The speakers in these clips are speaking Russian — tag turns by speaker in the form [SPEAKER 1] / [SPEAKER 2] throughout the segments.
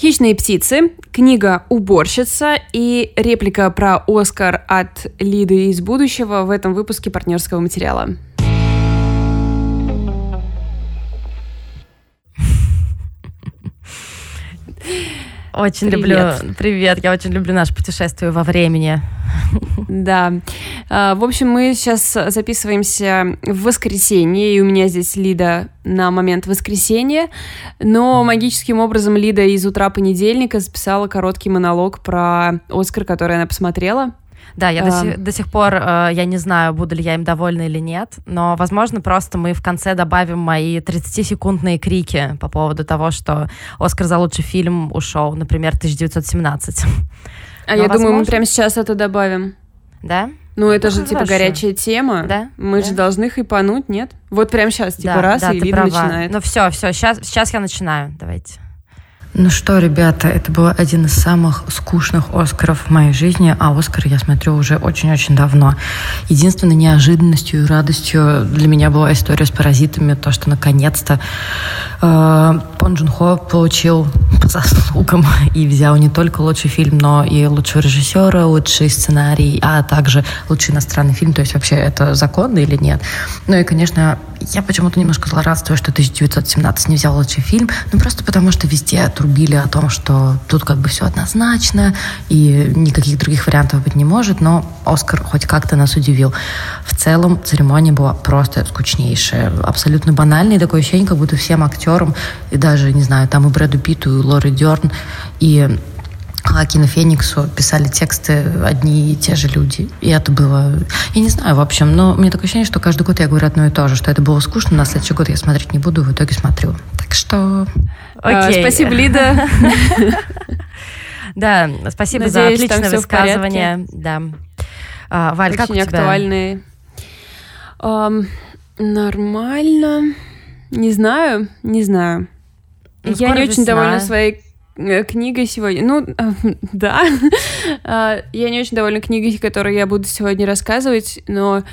[SPEAKER 1] «Хищные птицы», книга «Уборщица» и реплика про Оскар от Лиды из будущего в этом выпуске партнерского материала.
[SPEAKER 2] Очень Привет. люблю. Привет, я очень люблю наше путешествие во времени.
[SPEAKER 1] Да. А, в общем, мы сейчас записываемся в воскресенье, и у меня здесь Лида на момент воскресенья, но магическим образом Лида из утра понедельника записала короткий монолог про Оскар, который она посмотрела.
[SPEAKER 2] Да, я а... до, сих, до сих пор, э, я не знаю, буду ли я им довольна или нет, но, возможно, просто мы в конце добавим мои 30-секундные крики по поводу того, что Оскар за лучший фильм ушел, например, 1917.
[SPEAKER 1] А но, я возможно... думаю, мы прямо сейчас это добавим.
[SPEAKER 2] Да?
[SPEAKER 1] Ну, это ну, же, типа, хорошо. типа, горячая тема.
[SPEAKER 2] Да?
[SPEAKER 1] Мы
[SPEAKER 2] да.
[SPEAKER 1] же должны хайпануть, нет? Вот прямо сейчас, типа, да, раз, да, и Лида права. начинает.
[SPEAKER 2] Ну, все, все, сейчас, сейчас я начинаю. Давайте.
[SPEAKER 3] Ну что, ребята, это был один из самых скучных Оскаров в моей жизни, а Оскар я смотрю уже очень-очень давно. Единственной неожиданностью и радостью для меня была история с «Паразитами», то, что наконец-то э, Пон Джун Хо получил по заслугам и взял не только лучший фильм, но и лучшего режиссера, лучший сценарий, а также лучший иностранный фильм. То есть вообще это законно или нет? Ну и, конечно, я почему-то немножко злорадствую, что 1917 не взял лучший фильм, ну просто потому что везде трубили о том, что тут как бы все однозначно, и никаких других вариантов быть не может, но Оскар хоть как-то нас удивил. В целом церемония была просто скучнейшая, абсолютно банальная, такое ощущение, как будто всем актерам, и даже, не знаю, там и Брэду Питту, и Лори Дерн, и Хакину Фениксу писали тексты одни и те же люди. И это было... Я не знаю, в общем, но мне такое ощущение, что каждый год я говорю одно и то же, что это было скучно, на следующий год я смотреть не буду, в итоге смотрю. Так что...
[SPEAKER 1] Окей. А, спасибо, Лида.
[SPEAKER 2] Да, спасибо за отличное высказывание. Да.
[SPEAKER 1] А, Валь, как у тебя? актуальные. Нормально. Не знаю, не знаю. Ну, я не очень довольна своей Э, книгой сегодня. Ну, да. А, я не очень довольна книгой, которую я буду сегодня рассказывать, но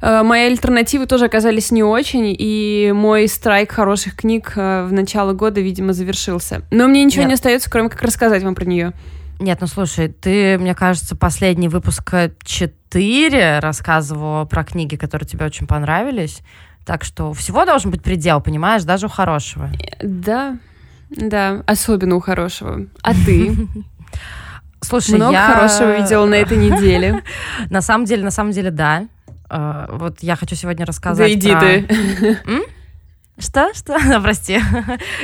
[SPEAKER 1] э, мои альтернативы тоже оказались не очень, и мой страйк хороших книг э, в начало года, видимо, завершился. Но мне ничего Нет. не остается, кроме как рассказать вам про нее.
[SPEAKER 2] Нет, ну слушай, ты, мне кажется, последний выпуск 4 рассказывала про книги, которые тебе очень понравились. Так что всего должен быть предел, понимаешь, даже у хорошего.
[SPEAKER 1] Да, да, особенно у хорошего. А ты?
[SPEAKER 2] Слушай,
[SPEAKER 1] много
[SPEAKER 2] я...
[SPEAKER 1] хорошего видела на этой неделе.
[SPEAKER 2] на самом деле, на самом деле, да. А, вот я хочу сегодня рассказать.
[SPEAKER 1] Да иди ты.
[SPEAKER 2] Что? Что? прости.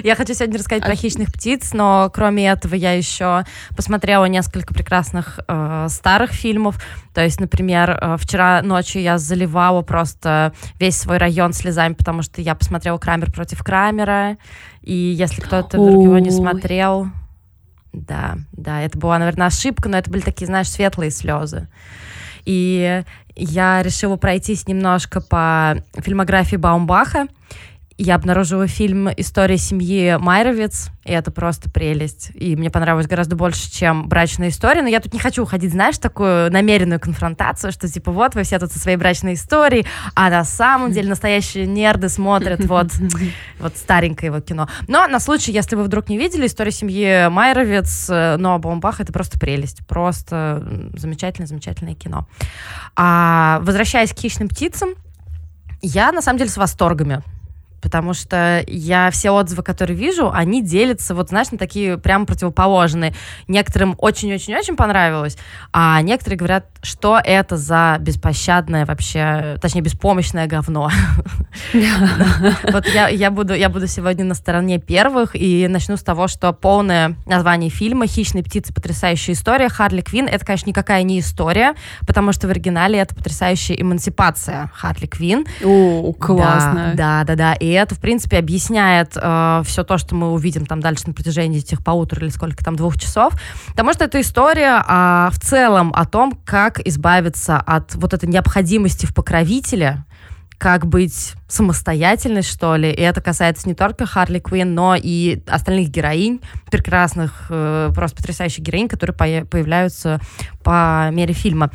[SPEAKER 2] я хочу сегодня рассказать а... про хищных птиц, но кроме этого я еще посмотрела несколько прекрасных э, старых фильмов. То есть, например, э, вчера ночью я заливала просто весь свой район слезами, потому что я посмотрела Крамер против Крамера. И если кто-то вдруг его не смотрел, да, да, это была, наверное, ошибка, но это были такие, знаешь, светлые слезы. И я решила пройтись немножко по фильмографии Баумбаха я обнаружила фильм «История семьи Майровец», и это просто прелесть. И мне понравилось гораздо больше, чем «Брачная история». Но я тут не хочу уходить, знаешь, такую намеренную конфронтацию, что типа вот вы все тут со своей брачной историей, а на самом деле настоящие нерды смотрят вот, вот старенькое его кино. Но на случай, если вы вдруг не видели «История семьи Майровец», но Бомбах — это просто прелесть. Просто замечательное-замечательное кино. А возвращаясь к «Хищным птицам», я, на самом деле, с восторгами потому что я все отзывы, которые вижу, они делятся, вот знаешь, на такие прям противоположные. Некоторым очень-очень-очень понравилось, а некоторые говорят, что это за беспощадное вообще, точнее, беспомощное говно. Вот я буду я буду сегодня на стороне первых и начну с того, что полное название фильма «Хищные птицы. Потрясающая история» Харли Квин. Это, конечно, никакая не история, потому что в оригинале это потрясающая эмансипация Харли Квин.
[SPEAKER 1] О, классно.
[SPEAKER 2] Да, да, да. И это, в принципе, объясняет э, все то, что мы увидим там дальше на протяжении этих полутора или сколько там, двух часов. Потому что это история э, в целом о том, как избавиться от вот этой необходимости в покровителе, как быть самостоятельной, что ли. И это касается не только Харли Квинн, но и остальных героинь, прекрасных, э, просто потрясающих героинь, которые появляются по мере фильма.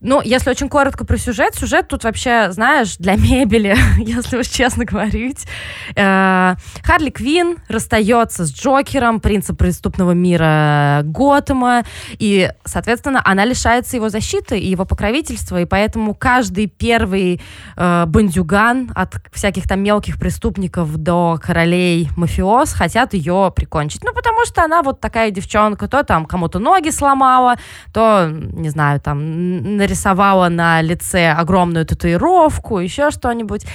[SPEAKER 2] Ну, если очень коротко про сюжет, сюжет тут вообще, знаешь, для мебели, если уж честно говорить. Э, Харли Квинн расстается с Джокером, принцем преступного мира Готэма, и, соответственно, она лишается его защиты и его покровительства, и поэтому каждый первый э, бандюган от всяких там мелких преступников до королей мафиоз хотят ее прикончить. Ну, потому что она вот такая девчонка, то там кому-то ноги сломала, то не знаю, там, нарисовала на лице огромную татуировку, еще что-нибудь.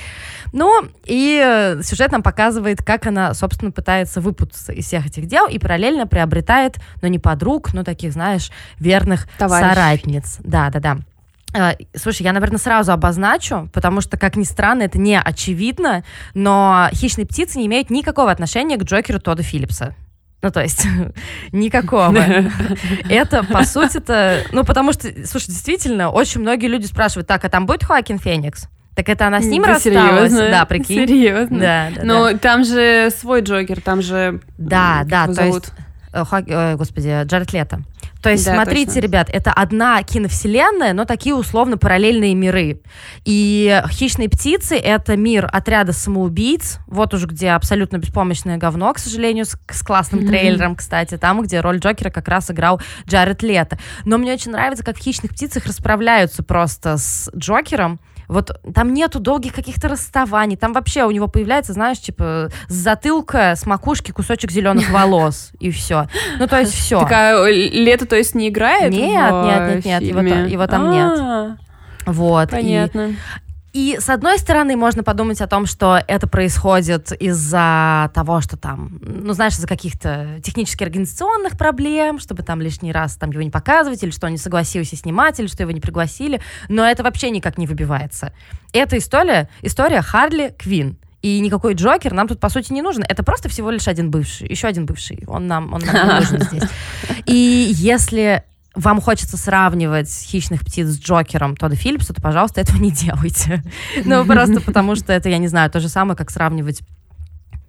[SPEAKER 2] Ну, и сюжет нам показывает, как она, собственно, пытается выпутаться из всех этих дел и параллельно приобретает, ну, не подруг, но таких, знаешь, верных Товарищ. соратниц. Да, да, да. Слушай, я, наверное, сразу обозначу, потому что, как ни странно, это не очевидно, но «Хищные птицы» не имеют никакого отношения к Джокеру Тодда Филлипса. Ну, то есть, никакого. Это, по сути-то... Ну, потому что, слушай, действительно, очень многие люди спрашивают, так, а там будет Хоакин Феникс? Так это она с ним рассталась?
[SPEAKER 1] Серьезно?
[SPEAKER 2] Да, прикинь.
[SPEAKER 1] Серьезно? Да, да. Но да. там же свой Джокер, там же...
[SPEAKER 2] Да, да, то зовут? есть... Э, Хо... Господи, Джаред Лето. То есть, да, смотрите, точно. ребят, это одна киновселенная, но такие условно параллельные миры. И «Хищные птицы» — это мир отряда самоубийц, вот уж где абсолютно беспомощное говно, к сожалению, с, с классным mm-hmm. трейлером, кстати, там, где роль Джокера как раз играл Джаред Лето. Но мне очень нравится, как в «Хищных птицах» расправляются просто с Джокером, вот там нету долгих каких-то расставаний, там вообще у него появляется, знаешь, типа с затылка, с макушки кусочек зеленых волос, и все. Ну, то есть все.
[SPEAKER 1] Такая лето, то есть, не играет?
[SPEAKER 2] Нет, нет, нет, нет, его, его там нет. А. Вот.
[SPEAKER 1] Понятно.
[SPEAKER 2] И с одной стороны можно подумать о том, что это происходит из-за того, что там, ну знаешь, из-за каких-то технически организационных проблем, чтобы там лишний раз там его не показывать, или что он не согласился снимать, или что его не пригласили, но это вообще никак не выбивается. Эта история, история Харли Квин. И никакой Джокер нам тут, по сути, не нужен. Это просто всего лишь один бывший, еще один бывший. Он нам, он нам не нужен здесь. И если вам хочется сравнивать хищных птиц с Джокером Тодда Филлипса, то, пожалуйста, этого не делайте. Ну, просто потому что это, я не знаю, то же самое, как сравнивать,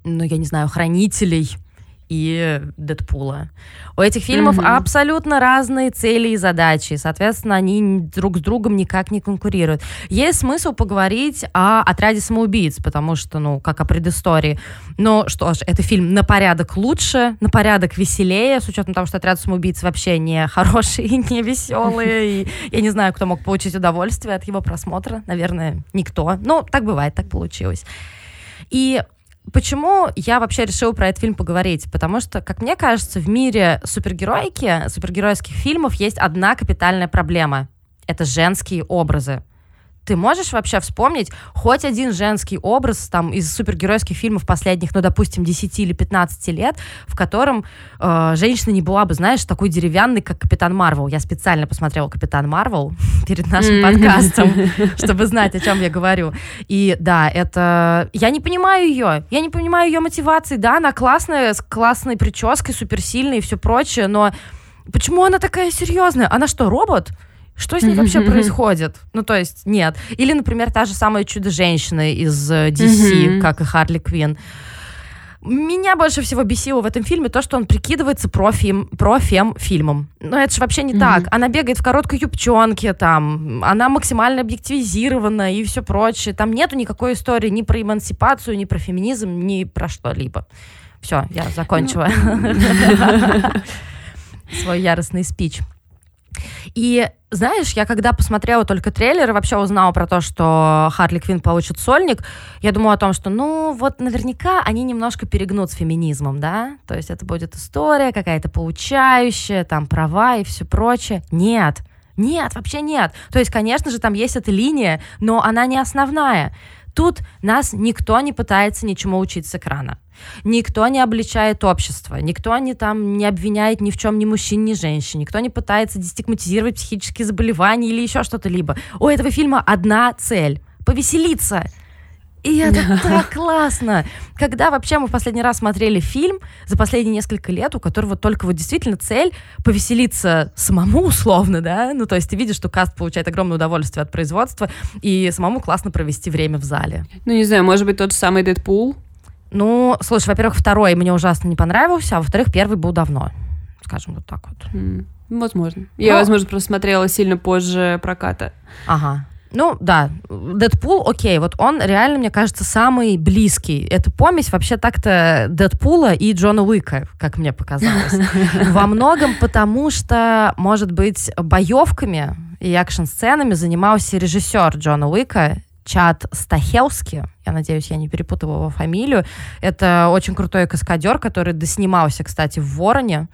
[SPEAKER 2] ну, я не знаю, хранителей и Дэдпула. У этих фильмов mm-hmm. абсолютно разные цели и задачи, соответственно, они друг с другом никак не конкурируют. Есть смысл поговорить о отряде самоубийц, потому что, ну, как о предыстории. Но что ж, это фильм на порядок лучше, на порядок веселее, с учетом того, что отряд самоубийц вообще не хороший и не веселый. И я не знаю, кто мог получить удовольствие от его просмотра. Наверное, никто. Ну, так бывает, так получилось. И Почему я вообще решила про этот фильм поговорить? Потому что, как мне кажется, в мире супергероики, супергеройских фильмов есть одна капитальная проблема. Это женские образы. Ты можешь вообще вспомнить хоть один женский образ там из супергеройских фильмов последних, ну, допустим, 10 или 15 лет, в котором э, женщина не была бы, знаешь, такой деревянной, как Капитан Марвел. Я специально посмотрела Капитан Марвел перед нашим подкастом, чтобы знать, о чем я говорю. И да, это... Я не понимаю ее. Я не понимаю ее мотивации. Да, она классная, с классной прической, суперсильной и все прочее, но почему она такая серьезная? Она что, робот? Что с ней вообще происходит? Ну, то есть, нет. Или, например, та же самая Чудо-женщина из э, DC, как и Харли Квин. Меня больше всего бесило в этом фильме то, что он прикидывается профи, профем фильмом. Но это же вообще не mm-hmm. так. Она бегает в короткой юбчонке, там, она максимально объективизирована и все прочее. Там нету никакой истории ни про эмансипацию, ни про феминизм, ни про что-либо. Все, я закончила свой яростный спич. И знаешь, я когда посмотрела только трейлер и вообще узнала про то, что Харли Квин получит сольник, я думала о том, что, ну, вот наверняка они немножко перегнут с феминизмом, да? То есть это будет история какая-то получающая, там, права и все прочее. Нет, нет, вообще нет. То есть, конечно же, там есть эта линия, но она не основная. Тут нас никто не пытается ничему учить с экрана. Никто не обличает общество, никто не там не обвиняет ни в чем ни мужчин, ни женщин, никто не пытается дестигматизировать психические заболевания или еще что-то либо. У этого фильма одна цель — повеселиться. И это так классно. Когда вообще мы в последний раз смотрели фильм за последние несколько лет, у которого только вот действительно цель повеселиться самому условно, да? Ну, то есть ты видишь, что каст получает огромное удовольствие от производства, и самому классно провести время в зале.
[SPEAKER 1] Ну, не знаю, может быть, тот же самый Дэдпул?
[SPEAKER 2] Ну, слушай, во-первых, второй мне ужасно не понравился, а во-вторых, первый был давно, скажем вот так вот.
[SPEAKER 1] Mm, возможно. Я, Но... возможно, просто смотрела сильно позже проката.
[SPEAKER 2] Ага. Ну, да, Дэдпул, окей, вот он реально, мне кажется, самый близкий. Это помесь вообще так-то Дэдпула и Джона Уика, как мне показалось. Во многом потому, что, может быть, боевками и экшн-сценами занимался режиссер Джона Уика, Чад Стахелски, я надеюсь, я не перепутала его фамилию. Это очень крутой каскадер, который доснимался, кстати, в «Вороне».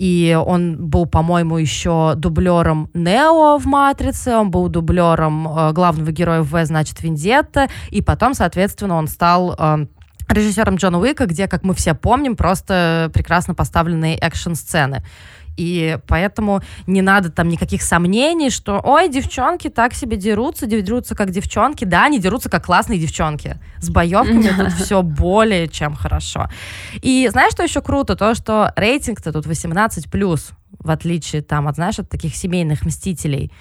[SPEAKER 2] И он был, по-моему, еще дублером Нео в «Матрице», он был дублером э, главного героя в значит, «Вендетта», и потом, соответственно, он стал э, режиссером Джона Уика, где, как мы все помним, просто прекрасно поставленные экшн-сцены. И поэтому не надо там никаких сомнений, что, ой, девчонки так себе дерутся, дерутся как девчонки. Да, они дерутся как классные девчонки. С боевками тут все более чем хорошо. И знаешь, что еще круто? То, что рейтинг-то тут 18+, в отличие там от, знаешь, от таких семейных мстителей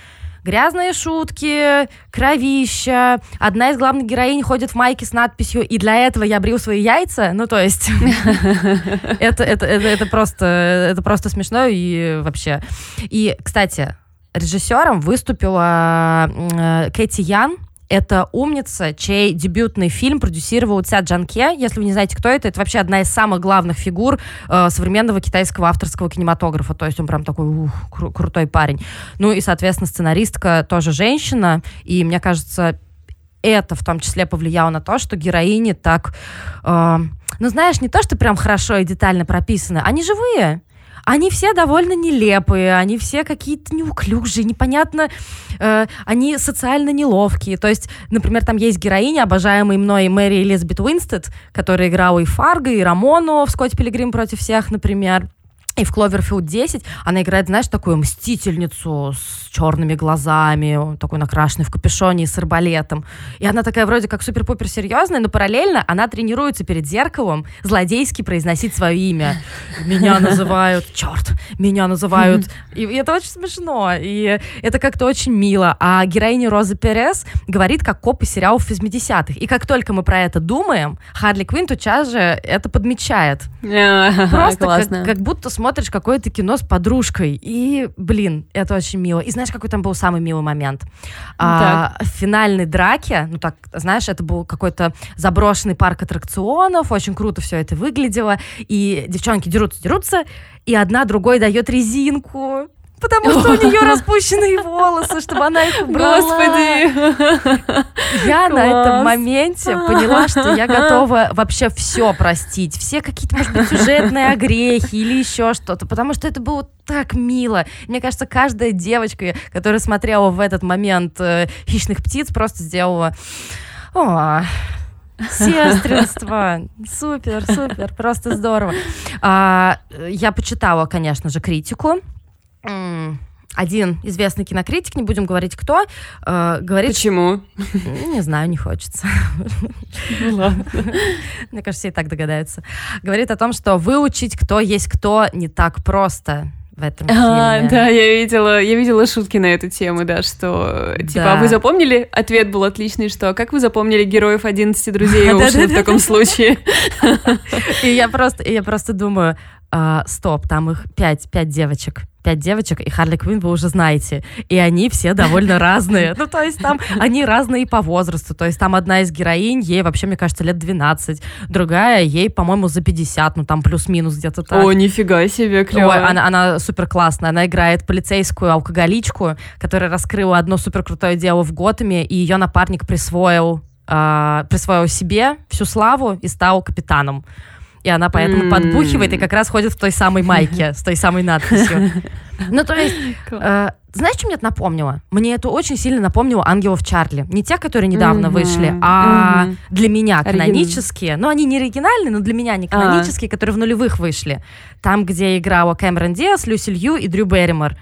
[SPEAKER 2] грязные шутки, кровища. Одна из главных героинь ходит в майке с надписью «И для этого я брил свои яйца». Ну, то есть это, это, это, это, просто, это просто смешно и вообще. И, кстати, режиссером выступила э, Кэти Ян, это умница, чей дебютный фильм продюсировал Ця Джанке. Если вы не знаете, кто это, это вообще одна из самых главных фигур э, современного китайского авторского кинематографа. То есть он прям такой ух, кру- крутой парень. Ну и, соответственно, сценаристка тоже женщина. И мне кажется, это в том числе повлияло на то, что героини так, э, ну знаешь, не то, что прям хорошо и детально прописаны, они живые они все довольно нелепые, они все какие-то неуклюжие, непонятно, э, они социально неловкие. То есть, например, там есть героиня, обожаемая мной Мэри Элизабет Уинстед, которая играла и Фарго, и Рамону в «Скотт Пилигрим против всех», например. И в Cloverfield 10 она играет, знаешь, такую мстительницу с черными глазами, такой накрашенной в капюшоне и с арбалетом. И она такая вроде как супер-пупер серьезная, но параллельно она тренируется перед зеркалом злодейски произносить свое имя. Меня называют, черт, меня называют. И, и это очень смешно. И это как-то очень мило. А героиня Роза Перес говорит, как копы сериалов из 80-х. И как только мы про это думаем, Харли Квинн тотчас же это подмечает. Просто как, как будто смотришь какое-то кино с подружкой, и, блин, это очень мило. И знаешь, какой там был самый милый момент? А, в финальной драке, ну так, знаешь, это был какой-то заброшенный парк аттракционов, очень круто все это выглядело, и девчонки дерутся, дерутся, и одна другой дает резинку потому что у нее распущенные волосы, чтобы она их убрала. Господи! Я Класс. на этом моменте поняла, что я готова вообще все простить. Все какие-то, может быть, сюжетные огрехи или еще что-то, потому что это было так мило. Мне кажется, каждая девочка, которая смотрела в этот момент э, «Хищных птиц», просто сделала... О, Сестринство. Супер, супер, просто здорово. А, я почитала, конечно же, критику один известный кинокритик, не будем говорить кто, э, говорит...
[SPEAKER 1] Почему?
[SPEAKER 2] Не знаю, не хочется. Ну ладно. Мне кажется, все и так догадаются. Говорит о том, что выучить, кто есть кто, не так просто в этом фильме. А,
[SPEAKER 1] да, я видела, я видела шутки на эту тему, да, что, типа, да. а вы запомнили? Ответ был отличный, что, как вы запомнили героев 11 друзей Оушена в таком случае?
[SPEAKER 2] И я просто, я просто думаю, а, стоп, там их пять, пять девочек пять девочек, и Харли Квинн вы уже знаете. И они все довольно разные. Ну, то есть там они разные по возрасту. То есть там одна из героинь, ей вообще, мне кажется, лет 12. Другая, ей, по-моему, за 50, ну там плюс-минус где-то так.
[SPEAKER 1] О, нифига себе, клево. Ой,
[SPEAKER 2] она, она супер классная. Она играет полицейскую алкоголичку, которая раскрыла одно супер крутое дело в Готэме, и ее напарник присвоил, э, присвоил себе всю славу и стал капитаном и она поэтому mm. подбухивает и как раз ходит в той самой майке с той самой надписью. Ну, то есть, э, знаешь, что мне это напомнило? Мне это очень сильно напомнило «Ангелов Чарли». Не те, которые недавно mm-hmm. вышли, а mm-hmm. для меня канонические. Ну, они не оригинальные, но для меня они а. канонические, которые в нулевых вышли. Там, где играла Кэмерон Диас, Люси Лью и Дрю Берримор.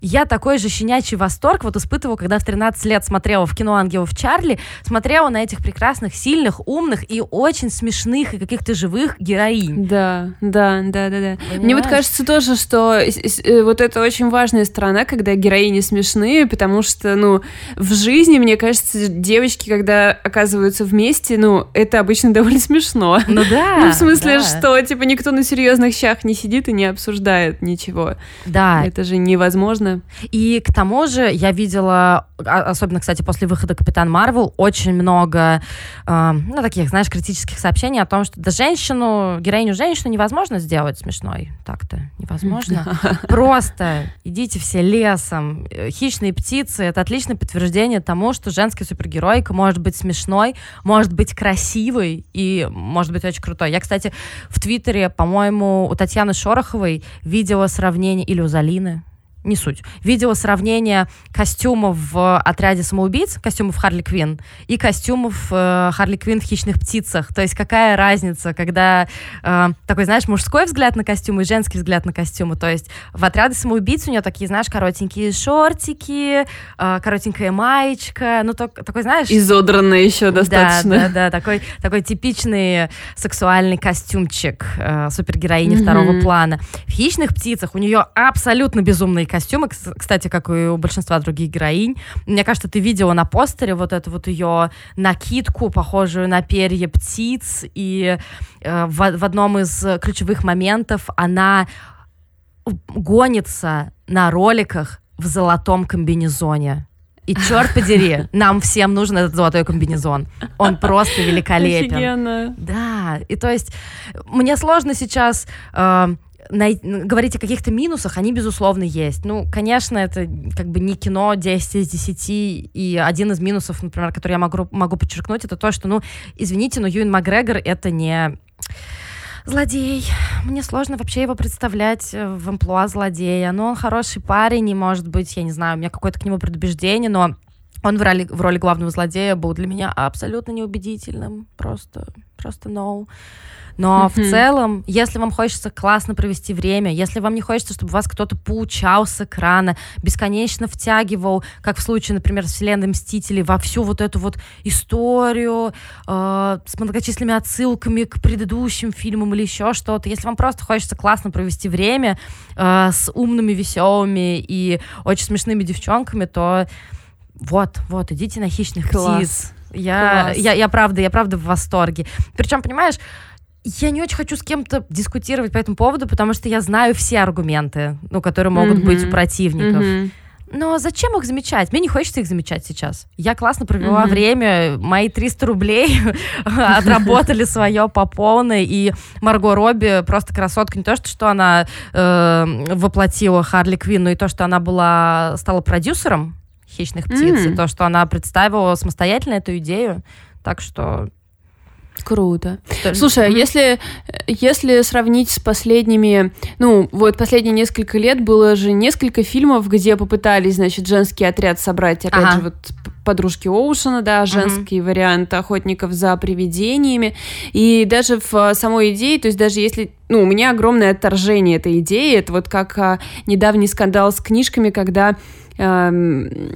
[SPEAKER 2] Я такой же щенячий восторг вот испытывала, когда в 13 лет смотрела в кино «Ангелов Чарли», смотрела на этих прекрасных, сильных, умных и очень смешных и каких-то живых героинь.
[SPEAKER 1] Да, да, да, да, да. Мне вот кажется тоже, что э, вот это очень важная сторона, когда героини смешные, потому что, ну, в жизни, мне кажется, девочки, когда оказываются вместе, ну, это обычно довольно смешно.
[SPEAKER 2] Ну да.
[SPEAKER 1] Ну, в смысле, да. что, типа, никто на серьезных щах не сидит и не обсуждает ничего.
[SPEAKER 2] Да.
[SPEAKER 1] Это же невозможно
[SPEAKER 2] Конечно. И к тому же я видела, а, особенно, кстати, после выхода Капитан Марвел, очень много, э, ну, таких, знаешь, критических сообщений о том, что да женщину, героиню женщину невозможно сделать смешной. Так-то невозможно. Просто идите все лесом. Хищные птицы — это отличное подтверждение тому, что женская супергеройка может быть смешной, может быть красивой и может быть очень крутой. Я, кстати, в Твиттере, по-моему, у Татьяны Шороховой видела сравнение, или у Залины, не суть. Видела сравнение костюмов в отряде самоубийц, костюмов Харли Квин, и костюмов э, Харли Квин в «Хищных птицах». То есть какая разница, когда э, такой, знаешь, мужской взгляд на костюмы и женский взгляд на костюмы. То есть в отряде самоубийц у нее такие, знаешь, коротенькие шортики, э, коротенькая маечка, ну так, такой, знаешь...
[SPEAKER 1] Изодранная еще достаточно.
[SPEAKER 2] Да, да, да, такой, такой типичный сексуальный костюмчик э, супергероини mm-hmm. второго плана. В «Хищных птицах» у нее абсолютно безумные костюмы, кстати, как и у большинства других героинь. Мне кажется, ты видела на постере вот эту вот ее накидку, похожую на перья птиц, и э, в, в одном из ключевых моментов она гонится на роликах в золотом комбинезоне. И черт подери, нам всем нужен этот золотой комбинезон. Он просто великолепен.
[SPEAKER 1] Офигенно.
[SPEAKER 2] Да, и то есть мне сложно сейчас э, най- говорить о каких-то минусах, они, безусловно, есть. Ну, конечно, это как бы не кино 10 из 10, и один из минусов, например, который я могу, могу подчеркнуть, это то, что, ну, извините, но Юин Макгрегор — это не злодей. Мне сложно вообще его представлять э, в амплуа злодея. Но он хороший парень, и, может быть, я не знаю, у меня какое-то к нему предубеждение, но он в роли, в роли главного злодея был для меня абсолютно неубедительным. Просто, просто no. Но mm-hmm. в целом, если вам хочется классно провести время, если вам не хочется, чтобы вас кто-то поучал с экрана, бесконечно втягивал, как в случае, например, с вселенной Мстителей, во всю вот эту вот историю э, с многочисленными отсылками к предыдущим фильмам или еще что-то, если вам просто хочется классно провести время э, с умными, веселыми и очень смешными девчонками, то вот, вот, идите на хищных Класс. птиц. Я, Класс. я, я правда, я правда в восторге. Причем, понимаешь, я не очень хочу с кем-то дискутировать по этому поводу, потому что я знаю все аргументы, ну, которые могут mm-hmm. быть у противников. Mm-hmm. Но зачем их замечать? Мне не хочется их замечать сейчас. Я классно провела mm-hmm. время, мои 300 рублей отработали свое по полной, и Марго Робби просто красотка. Не то, что, она э, воплотила Харли Квин, но и то, что она была, стала продюсером «Хищных птиц», mm-hmm. и то, что она представила самостоятельно эту идею. Так что
[SPEAKER 1] Круто. Что Слушай, а если, если сравнить с последними, ну, вот последние несколько лет было же несколько фильмов, где попытались, значит, женский отряд собрать, опять ага. же, вот подружки Оушена, да, женский угу. вариант охотников за привидениями. И даже в самой идее, то есть даже если ну, у меня огромное отторжение этой идеи. Это вот как а, недавний скандал с книжками, когда Эм,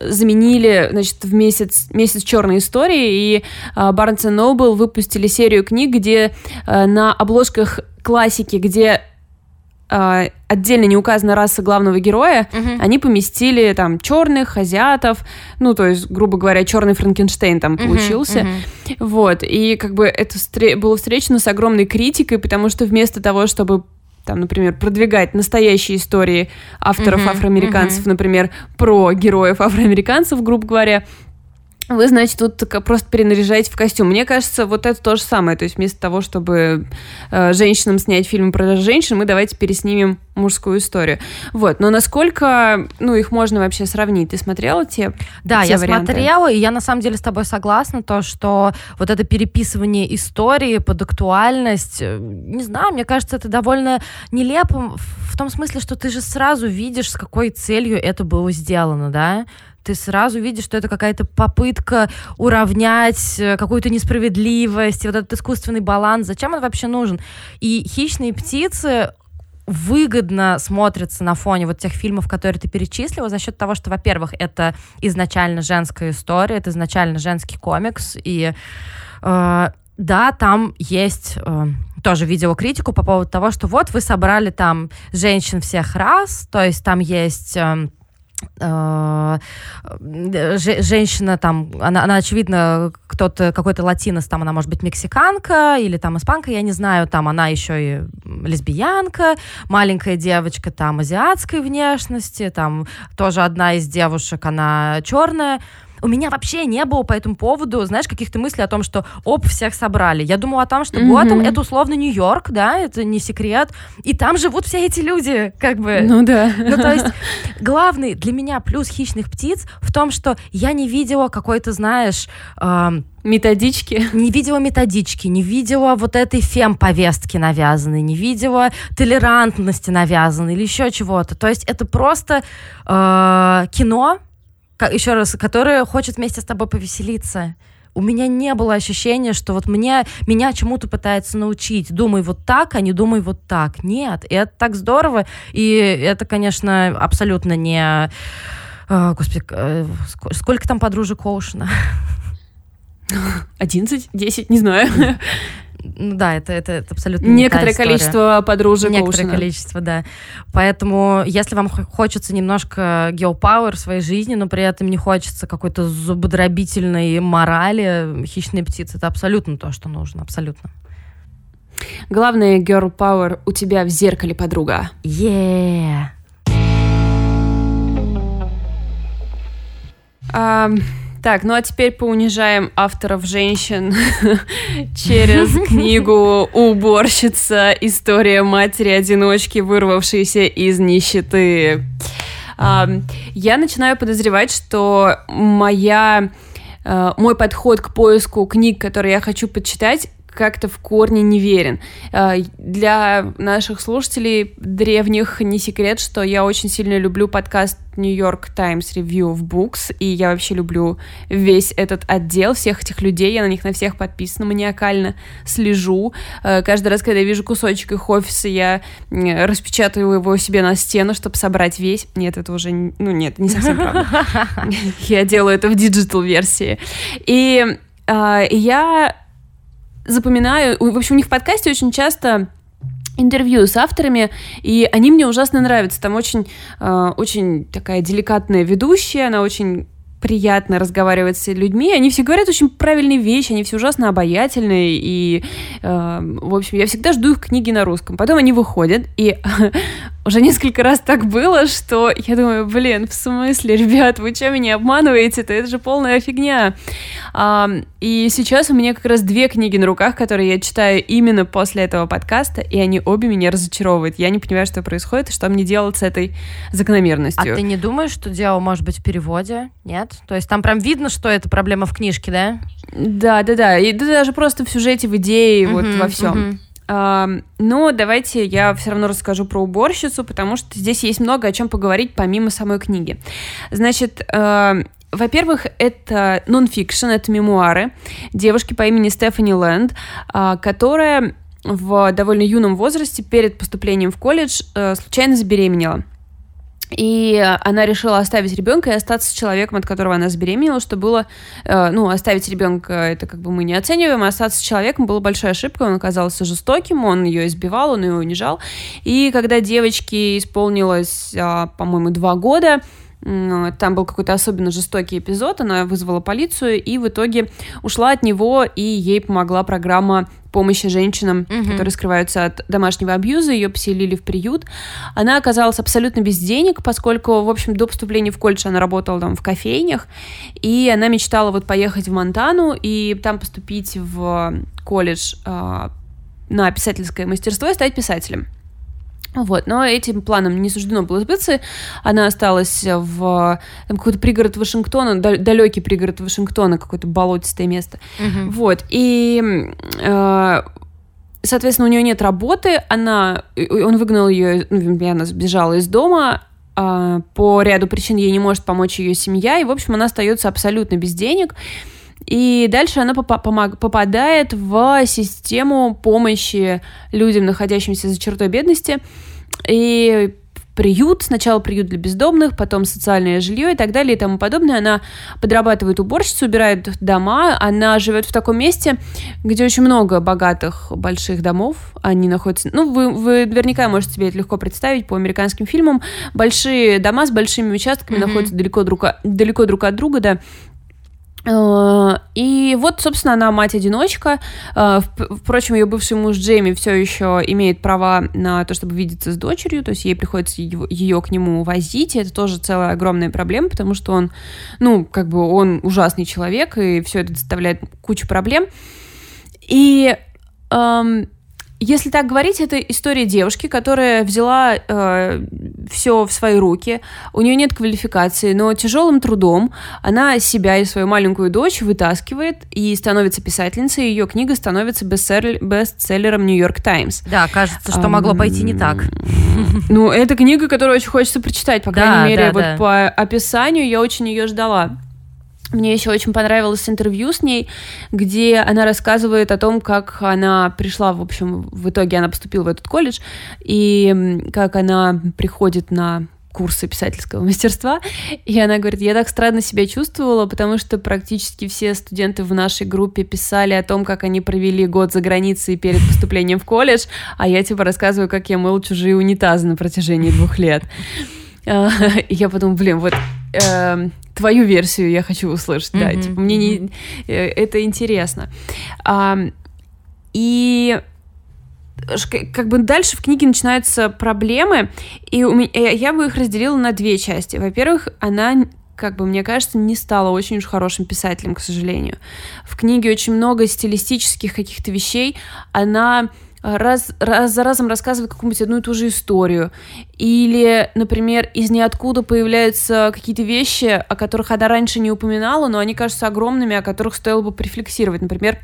[SPEAKER 1] заменили, значит, в месяц, месяц черной истории, и Барнс и Noble выпустили серию книг, где э, на обложках классики, где э, отдельно не указана раса главного героя, uh-huh. они поместили там черных, азиатов, ну, то есть, грубо говоря, черный Франкенштейн там uh-huh, получился. Uh-huh. Вот, и как бы это встр- было встречено с огромной критикой, потому что вместо того, чтобы там, например, продвигать настоящие истории авторов mm-hmm, афроамериканцев, mm-hmm. например, про героев афроамериканцев, грубо говоря, вы, значит, тут просто перенаряжаете в костюм. Мне кажется, вот это то же самое. То есть вместо того, чтобы э, женщинам снять фильм про женщин, мы давайте переснимем мужскую историю. Вот. Но насколько, ну, их можно вообще сравнить? Ты смотрела те
[SPEAKER 2] Да,
[SPEAKER 1] те
[SPEAKER 2] я
[SPEAKER 1] варианты?
[SPEAKER 2] смотрела, и я на самом деле с тобой согласна, то, что вот это переписывание истории под актуальность, э, не знаю, мне кажется, это довольно нелепо в том смысле, что ты же сразу видишь, с какой целью это было сделано, да? Ты сразу видишь, что это какая-то попытка уравнять э, какую-то несправедливость, вот этот искусственный баланс. Зачем он вообще нужен? И хищные птицы выгодно смотрится на фоне вот тех фильмов, которые ты перечислила, за счет того, что, во-первых, это изначально женская история, это изначально женский комикс, и э, да, там есть э, тоже видеокритику по поводу того, что вот вы собрали там женщин всех раз, то есть там есть... Э, э женщина там, она, она очевидно, кто-то, какой-то латинос, там она может быть мексиканка или там испанка, я не знаю, там она еще и лесбиянка, маленькая девочка там азиатской внешности, там тоже одна из девушек, она черная, у меня вообще не было по этому поводу, знаешь, каких-то мыслей о том, что оп, всех собрали. Я думала о том, что mm-hmm. Готэм это условно Нью-Йорк, да, это не секрет, и там живут все эти люди, как бы.
[SPEAKER 1] Ну да.
[SPEAKER 2] Ну то есть главный для меня плюс хищных птиц в том, что я не видела какой-то, знаешь,
[SPEAKER 1] Методички?
[SPEAKER 2] Не видела методички, не видела вот этой фем-повестки навязанной, не видела толерантности навязанной или еще чего-то. То есть это просто э, кино, еще раз, которая хочет вместе с тобой повеселиться. У меня не было ощущения, что вот мне, меня чему-то пытается научить. Думай вот так, а не думай вот так. Нет, и это так здорово. И это, конечно, абсолютно не... Э, господи, э, сколько там подружек Оушена?
[SPEAKER 1] 11, 10, не знаю.
[SPEAKER 2] Ну да, это, это, это абсолютно
[SPEAKER 1] Некоторое не количество подружек
[SPEAKER 2] Некоторое Оушена. количество, да. Поэтому, если вам хочется немножко геопауэр в своей жизни, но при этом не хочется какой-то зубодробительной морали, хищные птицы — это абсолютно то, что нужно, абсолютно.
[SPEAKER 1] Главное, girl power у тебя в зеркале, подруга.
[SPEAKER 2] Yeah!
[SPEAKER 1] Um... Так, ну а теперь поунижаем авторов женщин через книгу «Уборщица. История матери-одиночки, вырвавшейся из нищеты». Я начинаю подозревать, что моя а, мой подход к поиску книг, которые я хочу почитать, как-то в корне неверен. А, для наших слушателей древних не секрет, что я очень сильно люблю подкаст New York Times Review of Books, и я вообще люблю весь этот отдел, всех этих людей, я на них на всех подписана маниакально, слежу. А, каждый раз, когда я вижу кусочек их офиса, я распечатаю его себе на стену, чтобы собрать весь. Нет, это уже, ну нет, не совсем правда. Я делаю это в digital-версии. И а, я запоминаю, в общем, у них в подкасте очень часто интервью с авторами, и они мне ужасно нравятся. Там очень, э, очень такая деликатная ведущая, она очень приятно разговаривать с людьми. Они все говорят очень правильные вещи, они все ужасно обаятельные. И, э, в общем, я всегда жду их книги на русском. Потом они выходят, и уже несколько раз так было, что я думаю, блин, в смысле, ребят, вы что, меня обманываете-то? Это же полная фигня. А, и сейчас у меня как раз две книги на руках, которые я читаю именно после этого подкаста, и они обе меня разочаровывают. Я не понимаю, что происходит и что мне делать с этой закономерностью.
[SPEAKER 2] А ты не думаешь, что дело может быть в переводе? Нет? То есть там прям видно, что это проблема в книжке, да?
[SPEAKER 1] Да, да, да. И да, даже просто в сюжете, в идее, uh-huh, вот во всем. Uh-huh. Uh, но давайте я все равно расскажу про уборщицу, потому что здесь есть много о чем поговорить помимо самой книги. Значит, во-первых, это нон-фикшн, это мемуары девушки по имени Стефани Лэнд, uh, которая в довольно юном возрасте перед поступлением в колледж uh, случайно забеременела. И она решила оставить ребенка и остаться с человеком, от которого она забеременела, что было, э, ну, оставить ребенка, это как бы мы не оцениваем, а остаться с человеком было большой ошибкой, он оказался жестоким, он ее избивал, он ее унижал. И когда девочке исполнилось, э, по-моему, два года, там был какой-то особенно жестокий эпизод, она вызвала полицию и в итоге ушла от него, и ей помогла программа помощи женщинам, угу. которые скрываются от домашнего абьюза, ее поселили в приют. Она оказалась абсолютно без денег, поскольку, в общем, до поступления в колледж она работала там в кофейнях, и она мечтала вот поехать в Монтану и там поступить в колледж э, на писательское мастерство и стать писателем. Вот, но этим планом не суждено было сбыться. Она осталась в там, какой-то пригород Вашингтона, далекий пригород Вашингтона, какое-то болотистое место. Угу. Вот, и э, соответственно, у нее нет работы, она, он выгнал ее, ну, она сбежала из дома, э, по ряду причин ей не может помочь ее семья, и, в общем, она остается абсолютно без денег. И дальше она попадает в систему помощи людям, находящимся за чертой бедности. и приют, сначала приют для бездомных, потом социальное жилье и так далее и тому подобное. Она подрабатывает уборщицей, убирает дома, она живет в таком месте, где очень много богатых больших домов, они находятся, ну, вы, вы наверняка можете себе это легко представить по американским фильмам, большие дома с большими участками mm-hmm. находятся далеко друг, далеко друг от друга, да, и вот, собственно, она мать-одиночка. Э, впрочем, ее бывший муж Джейми все еще имеет права на то, чтобы видеться с дочерью, то есть ей приходится ее к нему возить. И это тоже целая огромная проблема, потому что он, ну, как бы он ужасный человек, и все это доставляет кучу проблем. И эм, если так говорить, это история девушки, которая взяла э, все в свои руки. У нее нет квалификации, но тяжелым трудом она себя и свою маленькую дочь вытаскивает и становится писательницей. Ее книга становится бестселлером Нью-Йорк Таймс.
[SPEAKER 2] Да, кажется, что могло пойти не так.
[SPEAKER 1] Ну, это книга, которую очень хочется прочитать, по крайней мере, вот по описанию я очень ее ждала. Мне еще очень понравилось интервью с ней, где она рассказывает о том, как она пришла, в общем, в итоге она поступила в этот колледж, и как она приходит на курсы писательского мастерства, и она говорит, я так странно себя чувствовала, потому что практически все студенты в нашей группе писали о том, как они провели год за границей перед поступлением в колледж, а я типа рассказываю, как я мыл чужие унитазы на протяжении двух лет. А, и я подумала, блин, вот эм, твою версию я хочу услышать, mm-hmm. да, типа мне не, э, это интересно. А, и как бы дальше в книге начинаются проблемы, и у меня, э, я бы их разделила на две части. Во-первых, она как бы, мне кажется, не стала очень уж хорошим писателем, к сожалению. В книге очень много стилистических каких-то вещей. Она раз, раз за разом рассказывает какую-нибудь одну и ту же историю. Или, например, из ниоткуда появляются какие-то вещи, о которых она раньше не упоминала, но они кажутся огромными, о которых стоило бы префлексировать. Например,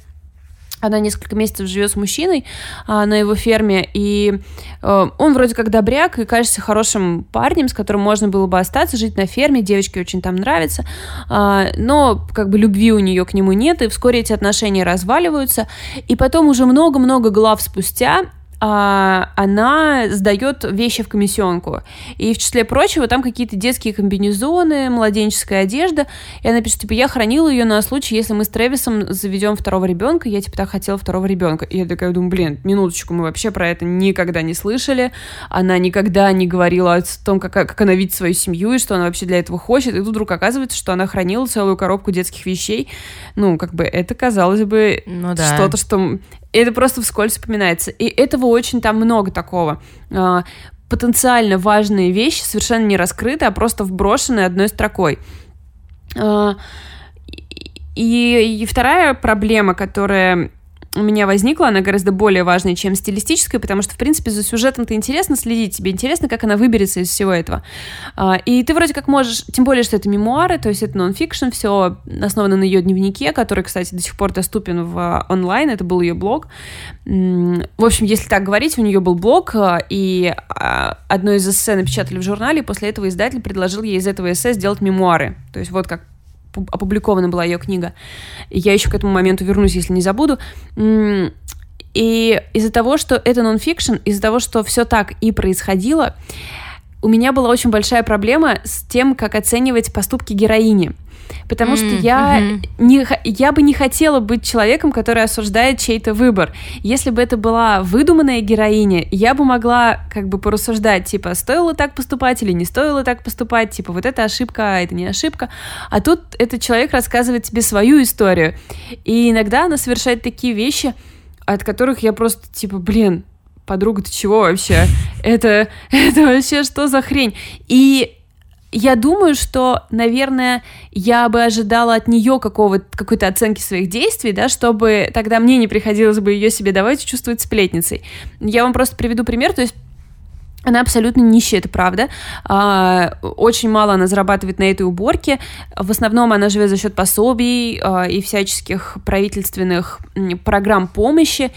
[SPEAKER 1] она несколько месяцев живет с мужчиной а, на его ферме, и а, он вроде как добряк и кажется хорошим парнем, с которым можно было бы остаться, жить на ферме, девочке очень там нравится, а, но как бы любви у нее к нему нет, и вскоре эти отношения разваливаются, и потом уже много-много глав спустя она сдает вещи в комиссионку. И в числе прочего там какие-то детские комбинезоны, младенческая одежда. И она пишет, типа, я хранила ее на случай, если мы с Трэвисом заведем второго ребенка. Я, типа, так хотела второго ребенка. И я такая думаю, блин, минуточку, мы вообще про это никогда не слышали. Она никогда не говорила о том, как, как она видит свою семью и что она вообще для этого хочет. И тут вдруг оказывается, что она хранила целую коробку детских вещей. Ну, как бы это казалось бы ну, да. что-то, что это просто вскользь вспоминается. И этого очень там много такого. А, потенциально важные вещи совершенно не раскрыты, а просто вброшены одной строкой. А, и, и вторая проблема, которая у меня возникла, она гораздо более важная, чем стилистическая, потому что, в принципе, за сюжетом-то интересно следить, тебе интересно, как она выберется из всего этого. А, и ты вроде как можешь, тем более, что это мемуары, то есть это нон-фикшн, все основано на ее дневнике, который, кстати, до сих пор доступен в онлайн, это был ее блог. В общем, если так говорить, у нее был блог, а, и а, одно из эссе напечатали в журнале, и после этого издатель предложил ей из этого эссе сделать мемуары. То есть вот как опубликована была ее книга. Я еще к этому моменту вернусь, если не забуду. И из-за того, что это нон-фикшн, из-за того, что все так и происходило, у меня была очень большая проблема с тем, как оценивать поступки героини. Потому mm, что я, mm-hmm. не, я бы не хотела быть человеком, который осуждает чей-то выбор. Если бы это была выдуманная героиня, я бы могла как бы порассуждать, типа, стоило так поступать или не стоило так поступать, типа, вот это ошибка, а это не ошибка. А тут этот человек рассказывает тебе свою историю. И иногда она совершает такие вещи, от которых я просто, типа, блин, подруга, ты чего вообще? Это, это вообще что за хрень? И я думаю, что, наверное, я бы ожидала от нее какого какой-то оценки своих действий, да, чтобы тогда мне не приходилось бы ее себе давать чувствовать сплетницей. Я вам просто приведу пример, то есть она абсолютно нищая, это правда. А, очень мало она зарабатывает на этой уборке. В основном она живет за счет пособий а, и всяческих правительственных программ помощи.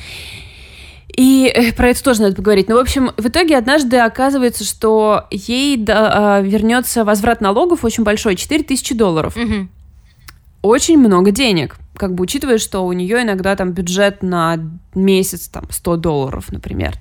[SPEAKER 1] И э, про это тоже надо поговорить. Ну, в общем, в итоге однажды оказывается, что ей да, вернется возврат налогов очень большой, 4 тысячи долларов. Угу. Очень много денег. Как бы учитывая, что у нее иногда там бюджет на месяц там 100 долларов, например.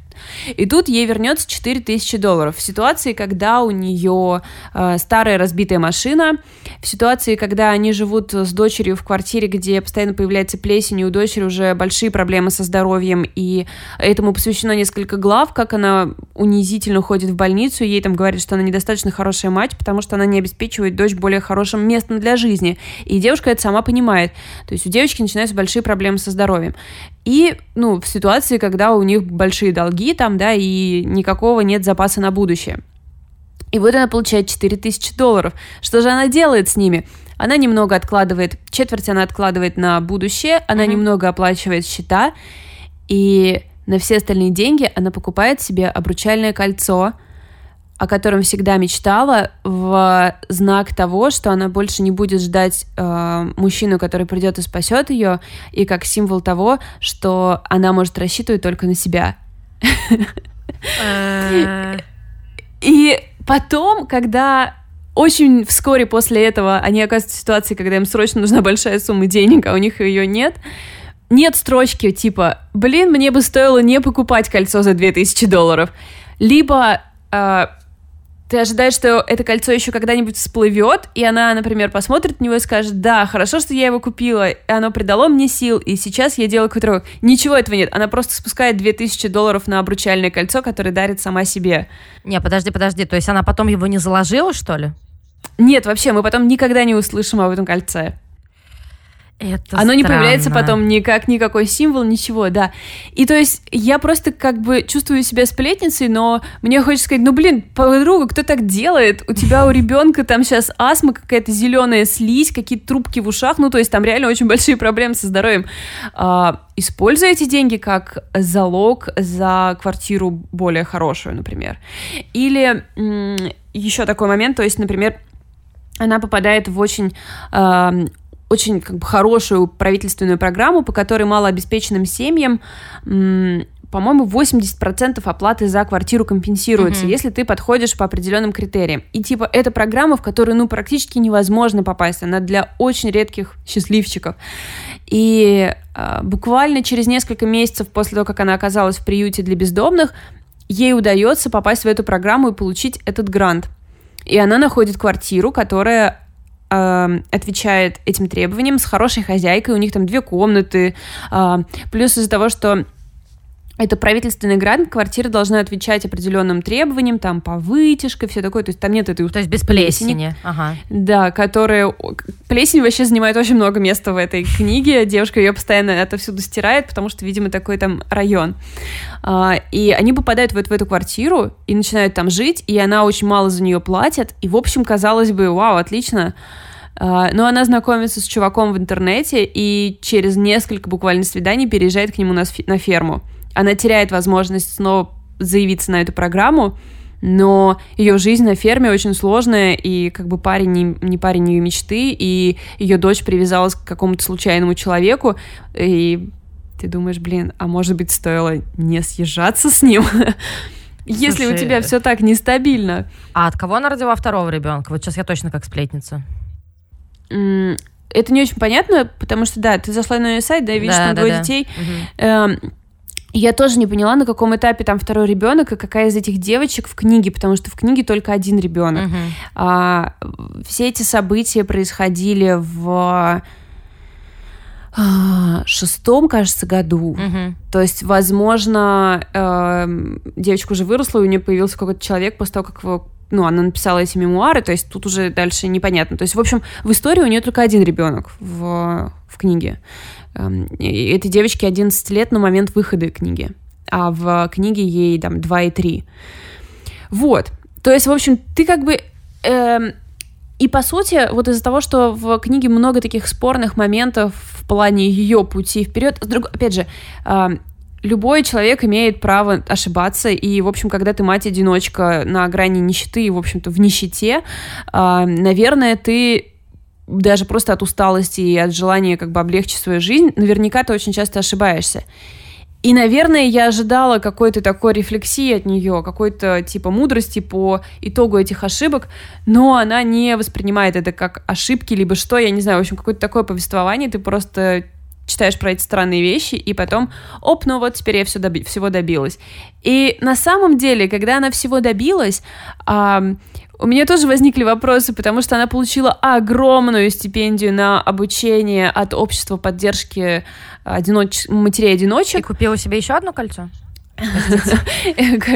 [SPEAKER 1] И тут ей вернется 4000 долларов. В ситуации, когда у нее э, старая разбитая машина, в ситуации, когда они живут с дочерью в квартире, где постоянно появляется плесень, и у дочери уже большие проблемы со здоровьем, и этому посвящено несколько глав, как она унизительно ходит в больницу, ей там говорят, что она недостаточно хорошая мать, потому что она не обеспечивает дочь более хорошим местом для жизни. И девушка это сама понимает. То есть у девочки начинаются большие проблемы со здоровьем. И, ну, в ситуации, когда у них большие долги там, да, и никакого нет запаса на будущее. И вот она получает 4000 долларов. Что же она делает с ними? Она немного откладывает, четверть она откладывает на будущее, она mm-hmm. немного оплачивает счета, и на все остальные деньги она покупает себе обручальное кольцо, о котором всегда мечтала, в знак того, что она больше не будет ждать э, мужчину, который придет и спасет ее, и как символ того, что она может рассчитывать только на себя. Э. И потом, когда очень вскоре после этого они оказываются в ситуации, когда им срочно нужна большая сумма денег, а у них ее нет, нет строчки типа «Блин, мне бы стоило не покупать кольцо за 2000 долларов», либо э, ты ожидаешь, что это кольцо еще когда-нибудь всплывет, и она, например, посмотрит на него и скажет, да, хорошо, что я его купила, и оно придало мне сил, и сейчас я делаю какой-то рывок. Ничего этого нет. Она просто спускает 2000 долларов на обручальное кольцо, которое дарит сама себе.
[SPEAKER 2] Не, подожди, подожди, то есть она потом его не заложила, что ли?
[SPEAKER 1] Нет, вообще, мы потом никогда не услышим об этом кольце. Это Оно странно. не появляется потом никак, никакой символ, ничего, да. И то есть я просто как бы чувствую себя сплетницей, но мне хочется сказать, ну блин, подруга, кто так делает? У тебя у ребенка там сейчас астма, какая-то зеленая слизь, какие-то трубки в ушах, ну то есть там реально очень большие проблемы со здоровьем. А, используй эти деньги как залог за квартиру более хорошую, например. Или еще такой момент, то есть, например, она попадает в очень э, очень как бы хорошую правительственную программу, по которой малообеспеченным семьям по-моему, 80% оплаты за квартиру компенсируется, mm-hmm. если ты подходишь по определенным критериям. И типа это программа, в которую ну практически невозможно попасть, она для очень редких счастливчиков. И э, буквально через несколько месяцев после того, как она оказалась в приюте для бездомных, ей удается попасть в эту программу и получить этот грант. И она находит квартиру, которая э, отвечает этим требованиям с хорошей хозяйкой, у них там две комнаты, э, плюс из-за того, что это правительственный грант, квартира должна отвечать определенным требованиям, там, по вытяжке, все такое, то есть там нет этой...
[SPEAKER 2] То есть без плесени. плесени. Ага.
[SPEAKER 1] Да, которая... Плесень вообще занимает очень много места в этой книге, девушка ее постоянно это всюду стирает, потому что, видимо, такой там район. А, и они попадают вот в эту квартиру и начинают там жить, и она очень мало за нее платит, и, в общем, казалось бы, вау, отлично, а, но она знакомится с чуваком в интернете и через несколько буквально свиданий переезжает к нему на ферму она теряет возможность снова заявиться на эту программу, но ее жизнь на ферме очень сложная, и как бы парень не, не парень ее мечты, и ее дочь привязалась к какому-то случайному человеку, и ты думаешь, блин, а может быть стоило не съезжаться с ним? Если у тебя все так нестабильно.
[SPEAKER 2] А от кого она родила второго ребенка? Вот сейчас я точно как сплетница.
[SPEAKER 1] Это не очень понятно, потому что, да, ты зашла на ее сайт, да, видишь да, там да, двое да. детей. Угу я тоже не поняла, на каком этапе там второй ребенок и какая из этих девочек в книге, потому что в книге только один ребенок. Uh-huh. А, все эти события происходили в а, шестом, кажется, году. Uh-huh. То есть, возможно, э, девочка уже выросла, и у нее появился какой-то человек после того, как его ну, она написала эти мемуары, то есть тут уже дальше непонятно. То есть, в общем, в истории у нее только один ребенок в, в книге. Эм, этой девочке 11 лет на момент выхода книги, а в книге ей там 2 и 3. Вот. То есть, в общем, ты как бы... Эм, и по сути, вот из-за того, что в книге много таких спорных моментов в плане ее пути вперед, друг, опять же, э, любой человек имеет право ошибаться, и, в общем, когда ты мать-одиночка на грани нищеты и, в общем-то, в нищете, э, наверное, ты даже просто от усталости и от желания как бы облегчить свою жизнь, наверняка ты очень часто ошибаешься. И, наверное, я ожидала какой-то такой рефлексии от нее, какой-то типа мудрости по итогу этих ошибок, но она не воспринимает это как ошибки, либо что, я не знаю, в общем, какое-то такое повествование, ты просто читаешь про эти странные вещи, и потом, оп, ну вот теперь я все доби- всего добилась. И на самом деле, когда она всего добилась, у меня тоже возникли вопросы, потому что она получила огромную стипендию на обучение от общества поддержки одиноч... матерей-одиночек. И
[SPEAKER 2] купила себе еще одно кольцо?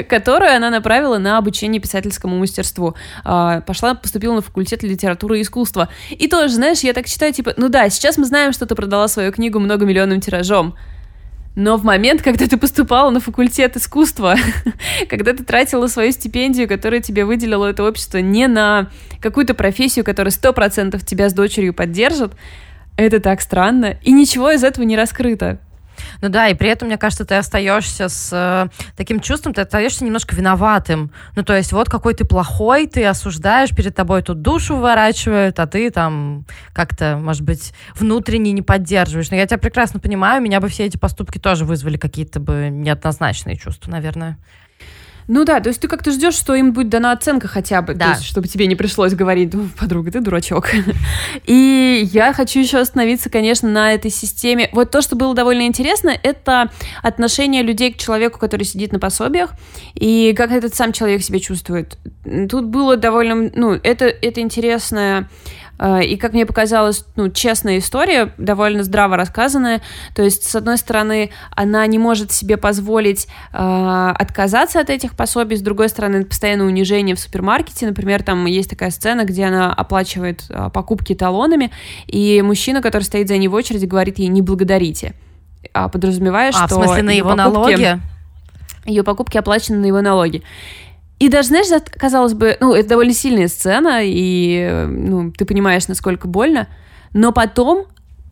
[SPEAKER 1] которую она направила на обучение писательскому мастерству. А, пошла, поступила на факультет литературы и искусства. И тоже, знаешь, я так читаю, типа, ну да, сейчас мы знаем, что ты продала свою книгу многомиллионным тиражом. Но в момент, когда ты поступала на факультет искусства, когда ты тратила свою стипендию, которую тебе выделило это общество, не на какую-то профессию, которая сто процентов тебя с дочерью поддержит, это так странно. И ничего из этого не раскрыто.
[SPEAKER 2] Ну да, и при этом, мне кажется, ты остаешься с э, таким чувством, ты остаешься немножко виноватым. Ну, то есть, вот какой ты плохой, ты осуждаешь, перед тобой тут душу выворачивают, а ты там как-то, может быть, внутренне не поддерживаешь. Но я тебя прекрасно понимаю, меня бы все эти поступки тоже вызвали какие-то бы неоднозначные чувства, наверное.
[SPEAKER 1] Ну да, то есть ты как-то ждешь, что им будет дана оценка хотя бы, да. то есть, чтобы тебе не пришлось говорить, ну, подруга, ты дурачок. И я хочу еще остановиться, конечно, на этой системе. Вот то, что было довольно интересно, это отношение людей к человеку, который сидит на пособиях, и как этот сам человек себя чувствует. Тут было довольно, ну, это, это интересная и, как мне показалось, ну, честная история, довольно здраво рассказанная. То есть, с одной стороны, она не может себе позволить э, отказаться от этих пособий, с другой стороны, постоянное унижение в супермаркете. Например, там есть такая сцена, где она оплачивает э, покупки талонами, и мужчина, который стоит за ней в очереди, говорит ей «не благодарите». А подразумевая, а,
[SPEAKER 2] что... в смысле, на его покупки, налоги?
[SPEAKER 1] Ее покупки оплачены на его налоги. И даже, знаешь, казалось бы, ну, это довольно сильная сцена, и, ну, ты понимаешь, насколько больно, но потом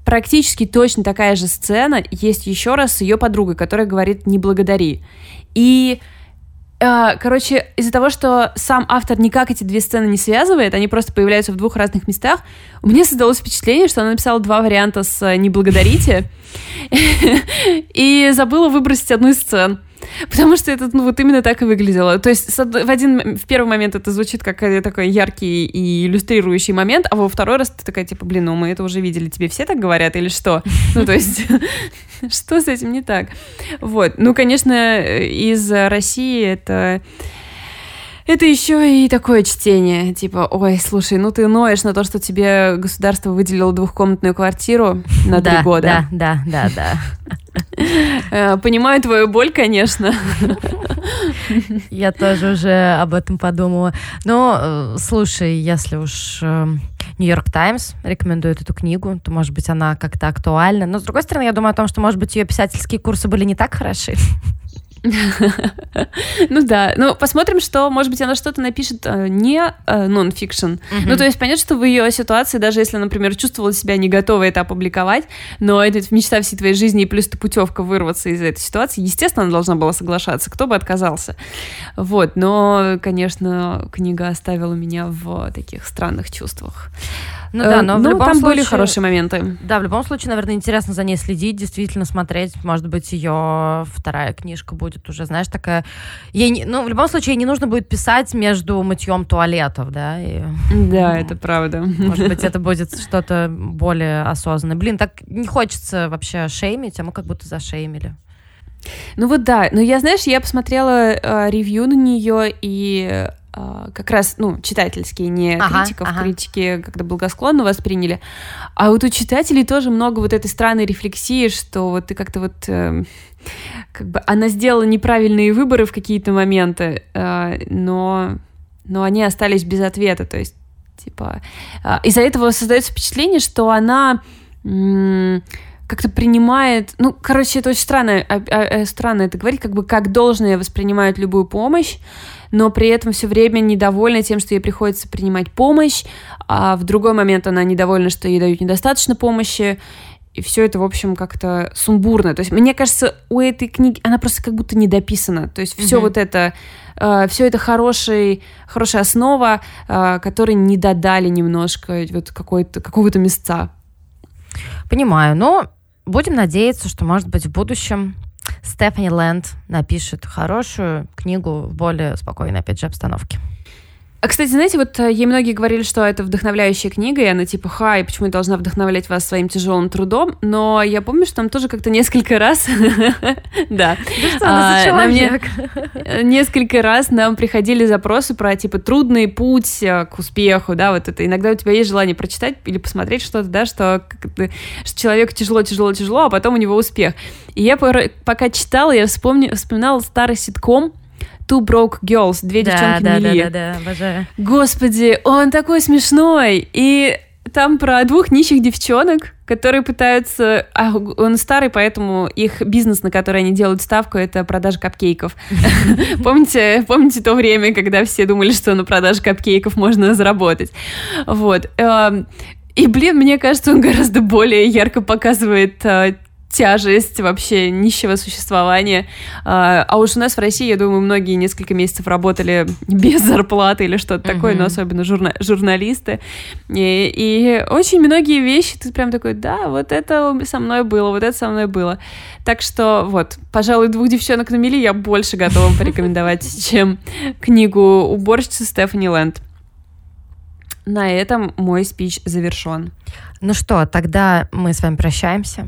[SPEAKER 1] практически точно такая же сцена есть еще раз с ее подругой, которая говорит «не благодари». И а, Короче, из-за того, что сам автор никак эти две сцены не связывает, они просто появляются в двух разных местах, у меня создалось впечатление, что она написала два варианта с «не благодарите» и забыла выбросить одну из сцен. Потому что это, ну, вот именно так и выглядело. То есть в один, в первый момент это звучит как такой яркий и иллюстрирующий момент, а во второй раз ты такая, типа, блин, ну мы это уже видели, тебе все так говорят или что? Ну, то есть, что с этим не так? Вот. Ну, конечно, из России это это еще и такое чтение, типа, ой, слушай, ну ты ноешь на то, что тебе государство выделило двухкомнатную квартиру на три года.
[SPEAKER 2] Да, да, да,
[SPEAKER 1] да. Понимаю твою боль, конечно.
[SPEAKER 2] Я тоже уже об этом подумала. Но, э, слушай, если уж Нью-Йорк Таймс рекомендует эту книгу, то, может быть, она как-то актуальна. Но, с другой стороны, я думаю о том, что, может быть, ее писательские курсы были не так хороши.
[SPEAKER 1] Ну да, ну посмотрим, что, может быть, она что-то напишет э, не э, нон-фикшн. Ну то есть понятно, что в ее ситуации, даже если, например, чувствовала себя не готовой это опубликовать, но это мечта всей твоей жизни, и плюс путевка вырваться из этой ситуации, естественно, она должна была соглашаться, кто бы отказался. Вот, но, конечно, книга оставила меня в таких странных чувствах.
[SPEAKER 2] Ну да, но ну,
[SPEAKER 1] там
[SPEAKER 2] случае,
[SPEAKER 1] были хорошие моменты.
[SPEAKER 2] Да, в любом случае, наверное, интересно за ней следить, действительно смотреть. Может быть, ее вторая книжка будет уже, знаешь, такая... Ей не... Ну, в любом случае, ей не нужно будет писать между мытьем туалетов, да? И...
[SPEAKER 1] Да, ну, это правда.
[SPEAKER 2] Может быть, это будет что-то более осознанное. Блин, так не хочется вообще шеймить, а мы как будто зашеймили.
[SPEAKER 1] Ну вот да, но я, знаешь, я посмотрела э, ревью на нее, и как раз, ну, читательские, не ага, критиков, ага. критики когда благосклонно восприняли. А вот у читателей тоже много вот этой странной рефлексии, что вот ты как-то вот... Э, как бы она сделала неправильные выборы в какие-то моменты, э, но, но они остались без ответа. То есть, типа... Э, из-за этого создается впечатление, что она... М- как-то принимает, ну, короче, это очень странно, а, а, странно это говорить, как бы как должное воспринимают любую помощь, но при этом все время недовольна тем, что ей приходится принимать помощь, а в другой момент она недовольна, что ей дают недостаточно помощи, и все это, в общем, как-то сумбурно. То есть, мне кажется, у этой книги она просто как будто не дописана. То есть, все mm-hmm. вот это, э, все это хороший, хорошая основа, э, которой не додали немножко вот какой-то, какого-то места.
[SPEAKER 2] Понимаю, но будем надеяться, что, может быть, в будущем Стефани Лэнд напишет хорошую книгу в более спокойной, опять же, обстановке.
[SPEAKER 1] А, кстати, знаете, вот э, ей многие говорили, что это вдохновляющая книга, и она типа, хай, почему я должна вдохновлять вас своим тяжелым трудом? Но я помню, что там тоже как-то несколько раз... Да.
[SPEAKER 2] А,
[SPEAKER 1] несколько раз нам приходили запросы про, типа, трудный путь э, к успеху, да, вот это. Иногда у тебя есть желание прочитать или посмотреть что-то, да, что человеку тяжело, тяжело, тяжело, а потом у него успех. И я пока читала, я вспоминала старый ситком, Two Broke Girls, две да, девчонки
[SPEAKER 2] да,
[SPEAKER 1] Мели.
[SPEAKER 2] Да, да, да, обожаю.
[SPEAKER 1] Господи, он такой смешной. И там про двух нищих девчонок, которые пытаются... А, он старый, поэтому их бизнес, на который они делают ставку, это продажа капкейков. Помните, помните то время, когда все думали, что на продаже капкейков можно заработать? Вот. Эм, и, блин, мне кажется, он гораздо более ярко показывает э, тяжесть вообще нищего существования. А, а уж у нас в России, я думаю, многие несколько месяцев работали без зарплаты или что-то mm-hmm. такое, но особенно журна- журналисты. И, и очень многие вещи ты прям такой, да, вот это со мной было, вот это со мной было. Так что вот, пожалуй, двух девчонок на мели я больше готова порекомендовать, чем книгу уборщицы Стефани Лэнд. На этом мой спич завершен.
[SPEAKER 2] Ну что, тогда мы с вами прощаемся.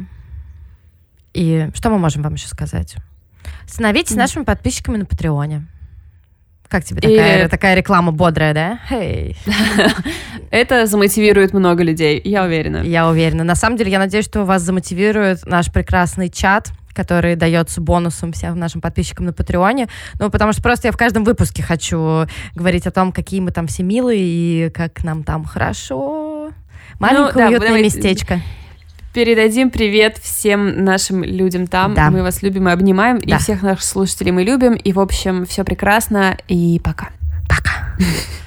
[SPEAKER 2] И что мы можем вам еще сказать? Становитесь mm. нашими подписчиками на Патреоне. Как тебе такая, и... такая реклама бодрая, да? Hey.
[SPEAKER 1] Это замотивирует много людей, я уверена.
[SPEAKER 2] Я уверена. На самом деле, я надеюсь, что вас замотивирует наш прекрасный чат, который дается бонусом всем нашим подписчикам на Патреоне. Ну, потому что просто я в каждом выпуске хочу говорить о том, какие мы там все милые и как нам там хорошо. Маленькое ну, да, уютное давайте... местечко
[SPEAKER 1] передадим привет всем нашим людям там. Да. Мы вас любим и обнимаем. Да. И всех наших слушателей мы любим. И, в общем, все прекрасно. И пока.
[SPEAKER 2] Пока.